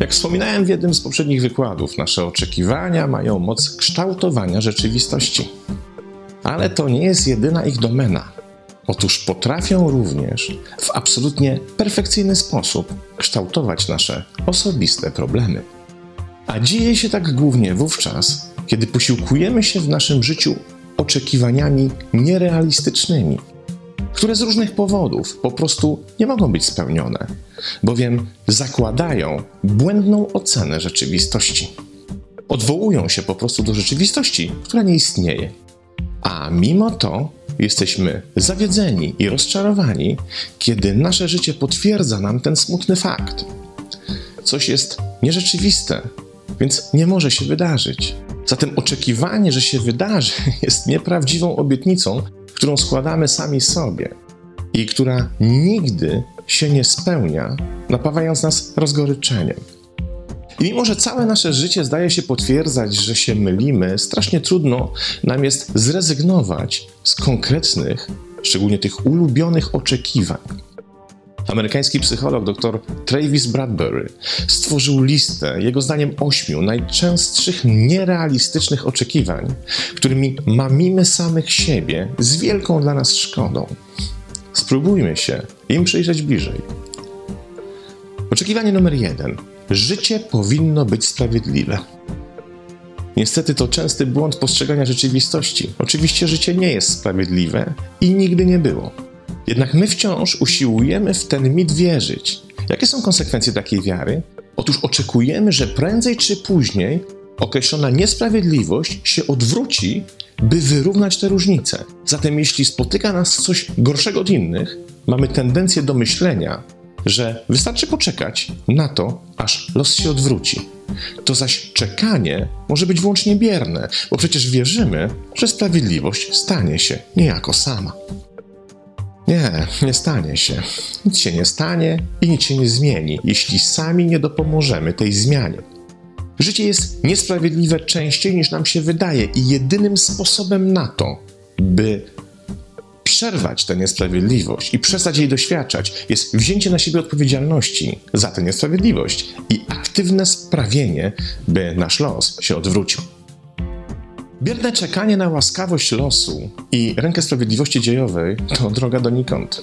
Jak wspominałem w jednym z poprzednich wykładów, nasze oczekiwania mają moc kształtowania rzeczywistości. Ale to nie jest jedyna ich domena. Otóż potrafią również w absolutnie perfekcyjny sposób kształtować nasze osobiste problemy. A dzieje się tak głównie wówczas, kiedy posiłkujemy się w naszym życiu oczekiwaniami nierealistycznymi, które z różnych powodów po prostu nie mogą być spełnione, bowiem zakładają błędną ocenę rzeczywistości. Odwołują się po prostu do rzeczywistości, która nie istnieje. A mimo to jesteśmy zawiedzeni i rozczarowani, kiedy nasze życie potwierdza nam ten smutny fakt. Coś jest nierzeczywiste, więc nie może się wydarzyć. Zatem oczekiwanie, że się wydarzy, jest nieprawdziwą obietnicą, którą składamy sami sobie i która nigdy się nie spełnia, napawając nas rozgoryczeniem. I mimo, że całe nasze życie zdaje się potwierdzać, że się mylimy, strasznie trudno nam jest zrezygnować z konkretnych, szczególnie tych ulubionych oczekiwań. Amerykański psycholog dr Travis Bradbury stworzył listę, jego zdaniem, ośmiu najczęstszych nierealistycznych oczekiwań, którymi mamimy samych siebie z wielką dla nas szkodą. Spróbujmy się im przyjrzeć bliżej. Oczekiwanie numer jeden. Życie powinno być sprawiedliwe. Niestety to częsty błąd postrzegania rzeczywistości. Oczywiście życie nie jest sprawiedliwe i nigdy nie było. Jednak my wciąż usiłujemy w ten mit wierzyć. Jakie są konsekwencje takiej wiary? Otóż oczekujemy, że prędzej czy później określona niesprawiedliwość się odwróci, by wyrównać te różnice. Zatem jeśli spotyka nas coś gorszego od innych, mamy tendencję do myślenia, że wystarczy poczekać na to, aż los się odwróci. To zaś czekanie może być wyłącznie bierne, bo przecież wierzymy, że sprawiedliwość stanie się niejako sama. Nie, nie stanie się. Nic się nie stanie i nic się nie zmieni, jeśli sami nie dopomożemy tej zmianie. Życie jest niesprawiedliwe częściej niż nam się wydaje, i jedynym sposobem na to, by przerwać tę niesprawiedliwość i przestać jej doświadczać, jest wzięcie na siebie odpowiedzialności za tę niesprawiedliwość i aktywne sprawienie, by nasz los się odwrócił. Bierne czekanie na łaskawość losu i rękę sprawiedliwości dziejowej to droga donikąd.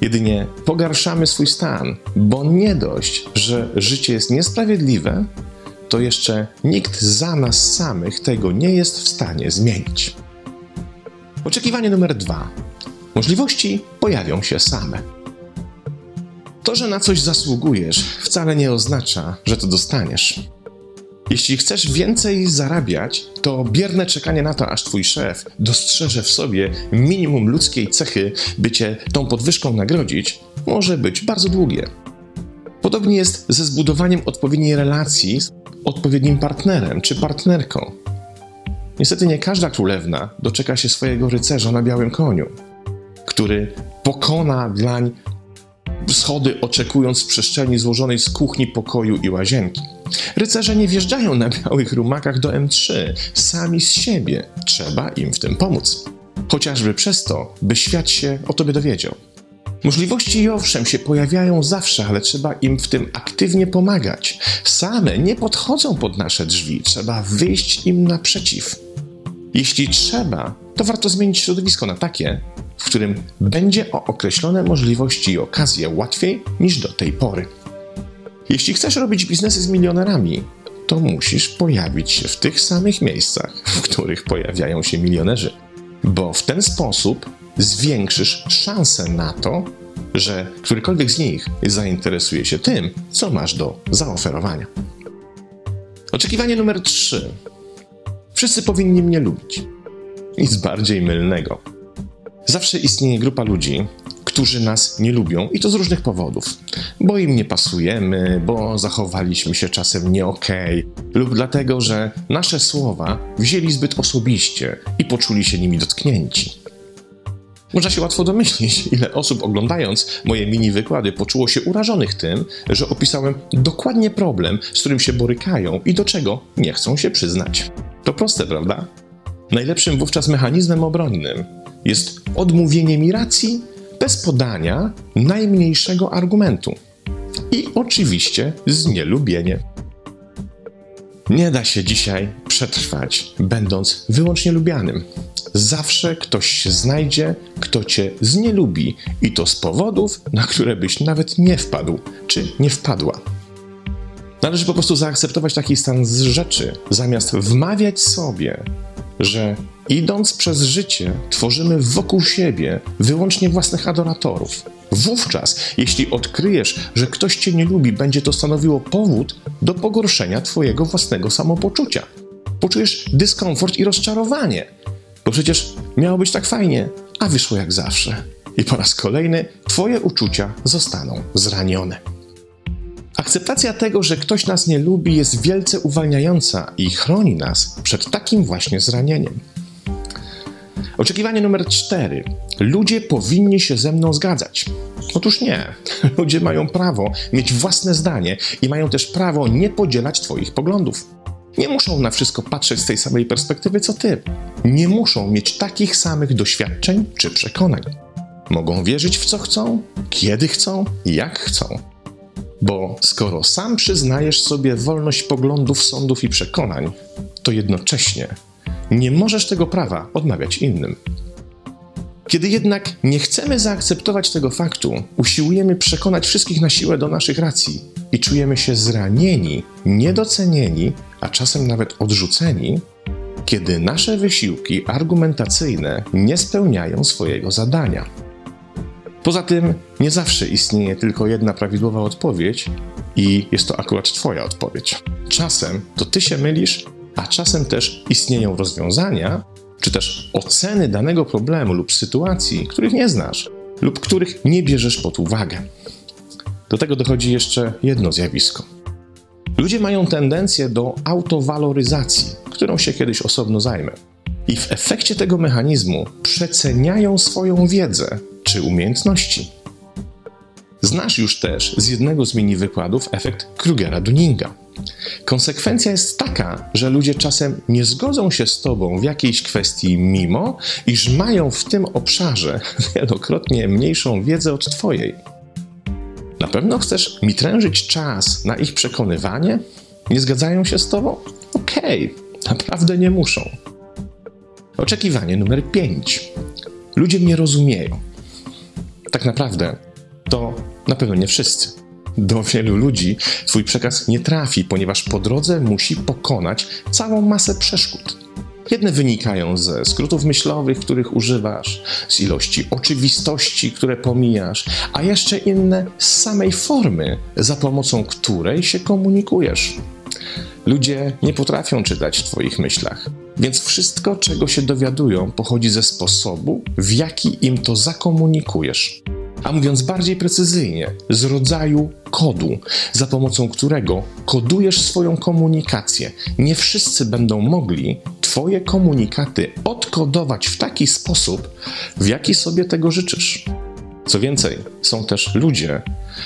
Jedynie pogarszamy swój stan, bo nie dość, że życie jest niesprawiedliwe, to jeszcze nikt za nas samych tego nie jest w stanie zmienić. Oczekiwanie numer dwa. Możliwości pojawią się same. To, że na coś zasługujesz, wcale nie oznacza, że to dostaniesz. Jeśli chcesz więcej zarabiać, to bierne czekanie na to, aż twój szef dostrzeże w sobie minimum ludzkiej cechy, by cię tą podwyżką nagrodzić, może być bardzo długie. Podobnie jest ze zbudowaniem odpowiedniej relacji z odpowiednim partnerem czy partnerką. Niestety nie każda królewna doczeka się swojego rycerza na białym koniu, który pokona dlań schody oczekując w przestrzeni złożonej z kuchni, pokoju i łazienki. Rycerze nie wjeżdżają na białych rumakach do M3 sami z siebie. Trzeba im w tym pomóc. Chociażby przez to, by świat się o tobie dowiedział. Możliwości owszem się pojawiają zawsze, ale trzeba im w tym aktywnie pomagać. Same nie podchodzą pod nasze drzwi, trzeba wyjść im naprzeciw. Jeśli trzeba, to warto zmienić środowisko na takie, w którym będzie o określone możliwości i okazje łatwiej niż do tej pory. Jeśli chcesz robić biznesy z milionerami, to musisz pojawić się w tych samych miejscach, w których pojawiają się milionerzy, bo w ten sposób zwiększysz szanse na to, że którykolwiek z nich zainteresuje się tym, co masz do zaoferowania. Oczekiwanie numer 3. Wszyscy powinni mnie lubić. Nic bardziej mylnego. Zawsze istnieje grupa ludzi, którzy nas nie lubią i to z różnych powodów. Bo im nie pasujemy, bo zachowaliśmy się czasem nie okej, okay, lub dlatego, że nasze słowa wzięli zbyt osobiście i poczuli się nimi dotknięci. Można się łatwo domyślić, ile osób oglądając moje mini wykłady poczuło się urażonych tym, że opisałem dokładnie problem, z którym się borykają i do czego nie chcą się przyznać. To proste, prawda? Najlepszym wówczas mechanizmem obronnym jest odmówienie mi racji bez podania najmniejszego argumentu. I oczywiście znielubienie. Nie da się dzisiaj przetrwać, będąc wyłącznie lubianym. Zawsze ktoś się znajdzie, kto cię znielubi, i to z powodów, na które byś nawet nie wpadł, czy nie wpadła. Należy po prostu zaakceptować taki stan z rzeczy, zamiast wmawiać sobie, że idąc przez życie, tworzymy wokół siebie wyłącznie własnych adoratorów. Wówczas, jeśli odkryjesz, że ktoś cię nie lubi, będzie to stanowiło powód do pogorszenia twojego własnego samopoczucia. Poczujesz dyskomfort i rozczarowanie, bo przecież miało być tak fajnie, a wyszło jak zawsze. I po raz kolejny twoje uczucia zostaną zranione. Akceptacja tego, że ktoś nas nie lubi, jest wielce uwalniająca i chroni nas przed takim właśnie zranieniem. Oczekiwanie numer cztery. Ludzie powinni się ze mną zgadzać. Otóż nie. Ludzie mają prawo mieć własne zdanie i mają też prawo nie podzielać Twoich poglądów. Nie muszą na wszystko patrzeć z tej samej perspektywy co Ty. Nie muszą mieć takich samych doświadczeń czy przekonań. Mogą wierzyć w co chcą, kiedy chcą, jak chcą. Bo skoro sam przyznajesz sobie wolność poglądów, sądów i przekonań, to jednocześnie nie możesz tego prawa odmawiać innym. Kiedy jednak nie chcemy zaakceptować tego faktu, usiłujemy przekonać wszystkich na siłę do naszych racji i czujemy się zranieni, niedocenieni, a czasem nawet odrzuceni, kiedy nasze wysiłki argumentacyjne nie spełniają swojego zadania. Poza tym, nie zawsze istnieje tylko jedna prawidłowa odpowiedź i jest to akurat Twoja odpowiedź. Czasem to Ty się mylisz, a czasem też istnieją rozwiązania, czy też oceny danego problemu lub sytuacji, których nie znasz lub których nie bierzesz pod uwagę. Do tego dochodzi jeszcze jedno zjawisko. Ludzie mają tendencję do autowaloryzacji, którą się kiedyś osobno zajmę. I w efekcie tego mechanizmu przeceniają swoją wiedzę czy umiejętności. Znasz już też z jednego z mini wykładów efekt Krugera-Dunninga. Konsekwencja jest taka, że ludzie czasem nie zgodzą się z tobą w jakiejś kwestii, mimo iż mają w tym obszarze wielokrotnie mniejszą wiedzę od twojej. Na pewno chcesz mi trężyć czas na ich przekonywanie? Nie zgadzają się z tobą? Okej, okay, naprawdę nie muszą. Oczekiwanie numer 5. Ludzie mnie rozumieją. Tak naprawdę to na pewno nie wszyscy. Do wielu ludzi Twój przekaz nie trafi, ponieważ po drodze musi pokonać całą masę przeszkód. Jedne wynikają ze skrótów myślowych, których używasz, z ilości oczywistości, które pomijasz, a jeszcze inne z samej formy, za pomocą której się komunikujesz. Ludzie nie potrafią czytać w Twoich myślach, więc wszystko, czego się dowiadują, pochodzi ze sposobu, w jaki im to zakomunikujesz a mówiąc bardziej precyzyjnie, z rodzaju kodu, za pomocą którego kodujesz swoją komunikację. Nie wszyscy będą mogli Twoje komunikaty odkodować w taki sposób, w jaki sobie tego życzysz. Co więcej, są też ludzie,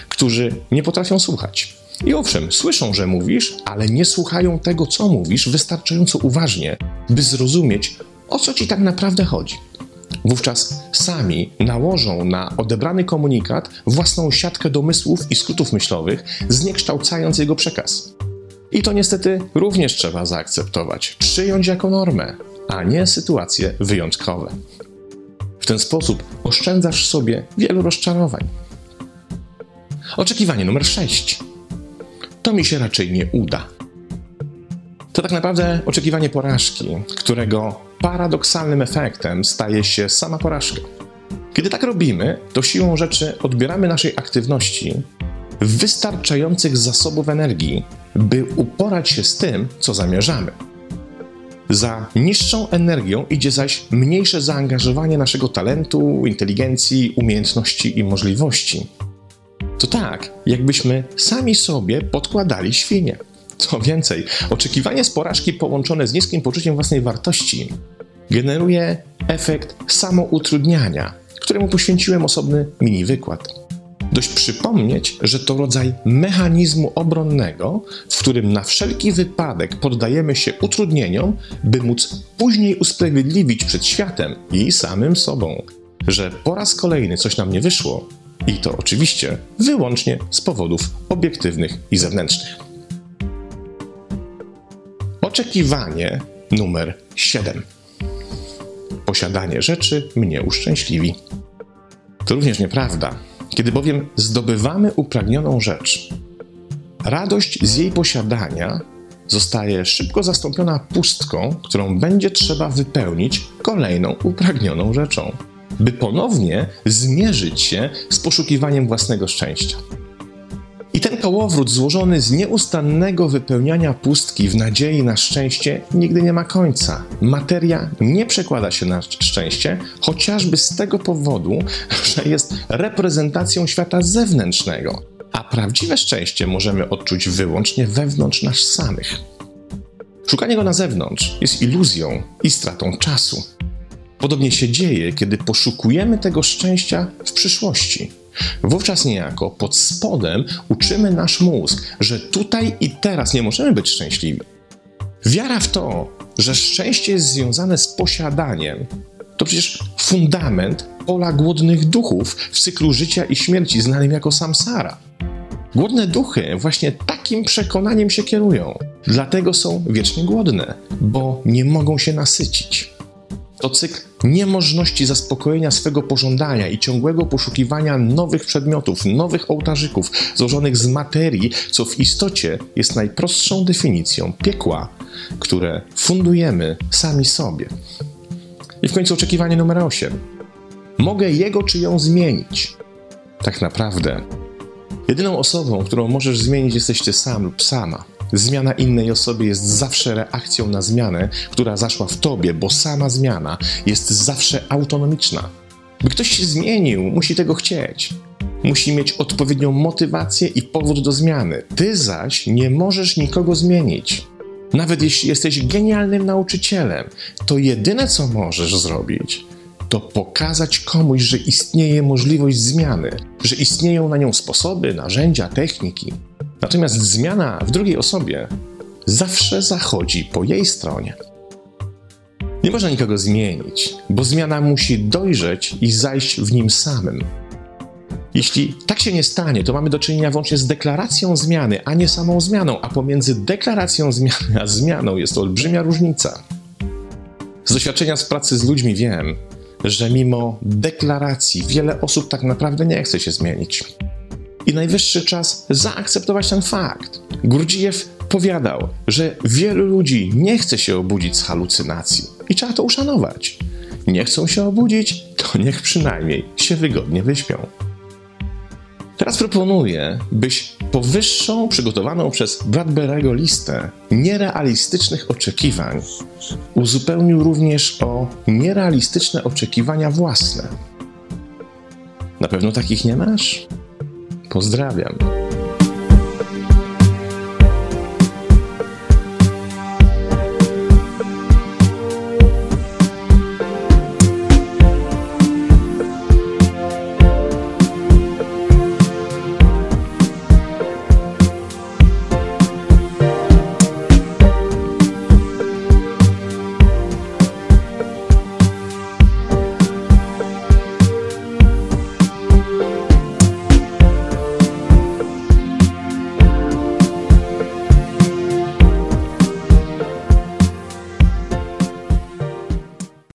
którzy nie potrafią słuchać. I owszem, słyszą, że mówisz, ale nie słuchają tego, co mówisz, wystarczająco uważnie, by zrozumieć, o co ci tak naprawdę chodzi. Wówczas sami nałożą na odebrany komunikat własną siatkę domysłów i skrótów myślowych, zniekształcając jego przekaz. I to niestety również trzeba zaakceptować, przyjąć jako normę, a nie sytuacje wyjątkowe. W ten sposób oszczędzasz sobie wielu rozczarowań. Oczekiwanie numer 6. To mi się raczej nie uda. To tak naprawdę oczekiwanie porażki, którego paradoksalnym efektem staje się sama porażka. Kiedy tak robimy, to siłą rzeczy odbieramy naszej aktywności wystarczających zasobów energii, by uporać się z tym, co zamierzamy. Za niższą energią idzie zaś mniejsze zaangażowanie naszego talentu, inteligencji, umiejętności i możliwości. To tak, jakbyśmy sami sobie podkładali świnie. Co więcej, oczekiwanie z porażki połączone z niskim poczuciem własnej wartości generuje efekt samoutrudniania, któremu poświęciłem osobny mini wykład. Dość przypomnieć, że to rodzaj mechanizmu obronnego, w którym na wszelki wypadek poddajemy się utrudnieniom, by móc później usprawiedliwić przed światem i samym sobą, że po raz kolejny coś nam nie wyszło i to oczywiście wyłącznie z powodów obiektywnych i zewnętrznych. Oczekiwanie numer 7. Posiadanie rzeczy mnie uszczęśliwi. To również nieprawda. Kiedy bowiem zdobywamy upragnioną rzecz, radość z jej posiadania zostaje szybko zastąpiona pustką, którą będzie trzeba wypełnić kolejną upragnioną rzeczą, by ponownie zmierzyć się z poszukiwaniem własnego szczęścia. I ten kołowrót złożony z nieustannego wypełniania pustki w nadziei na szczęście nigdy nie ma końca. Materia nie przekłada się na szczęście, chociażby z tego powodu, że jest reprezentacją świata zewnętrznego, a prawdziwe szczęście możemy odczuć wyłącznie wewnątrz nas samych. Szukanie go na zewnątrz jest iluzją i stratą czasu. Podobnie się dzieje, kiedy poszukujemy tego szczęścia w przyszłości. Wówczas niejako pod spodem uczymy nasz mózg, że tutaj i teraz nie możemy być szczęśliwi. Wiara w to, że szczęście jest związane z posiadaniem, to przecież fundament pola głodnych duchów w cyklu życia i śmierci znanym jako samsara. Głodne duchy właśnie takim przekonaniem się kierują. Dlatego są wiecznie głodne, bo nie mogą się nasycić. To cykl niemożności zaspokojenia swego pożądania i ciągłego poszukiwania nowych przedmiotów, nowych ołtarzyków złożonych z materii, co w istocie jest najprostszą definicją piekła, które fundujemy sami sobie. I w końcu oczekiwanie numer 8. Mogę jego czy ją zmienić. Tak naprawdę, jedyną osobą, którą możesz zmienić, jesteś ty sam lub sama. Zmiana innej osoby jest zawsze reakcją na zmianę, która zaszła w tobie, bo sama zmiana jest zawsze autonomiczna. By ktoś się zmienił, musi tego chcieć. Musi mieć odpowiednią motywację i powód do zmiany. Ty zaś nie możesz nikogo zmienić. Nawet jeśli jesteś genialnym nauczycielem, to jedyne co możesz zrobić, to pokazać komuś, że istnieje możliwość zmiany, że istnieją na nią sposoby, narzędzia, techniki. Natomiast zmiana w drugiej osobie zawsze zachodzi po jej stronie. Nie można nikogo zmienić, bo zmiana musi dojrzeć i zajść w nim samym. Jeśli tak się nie stanie, to mamy do czynienia wyłącznie z deklaracją zmiany, a nie samą zmianą, a pomiędzy deklaracją zmiany a zmianą jest olbrzymia różnica. Z doświadczenia z pracy z ludźmi wiem, że mimo deklaracji wiele osób tak naprawdę nie chce się zmienić. I najwyższy czas zaakceptować ten fakt. Gurdzijew powiadał, że wielu ludzi nie chce się obudzić z halucynacji i trzeba to uszanować. Nie chcą się obudzić, to niech przynajmniej się wygodnie wyśpią. Teraz proponuję, byś powyższą przygotowaną przez Bradbury'ego listę nierealistycznych oczekiwań uzupełnił również o nierealistyczne oczekiwania własne. Na pewno takich nie masz? Pozdrawiam.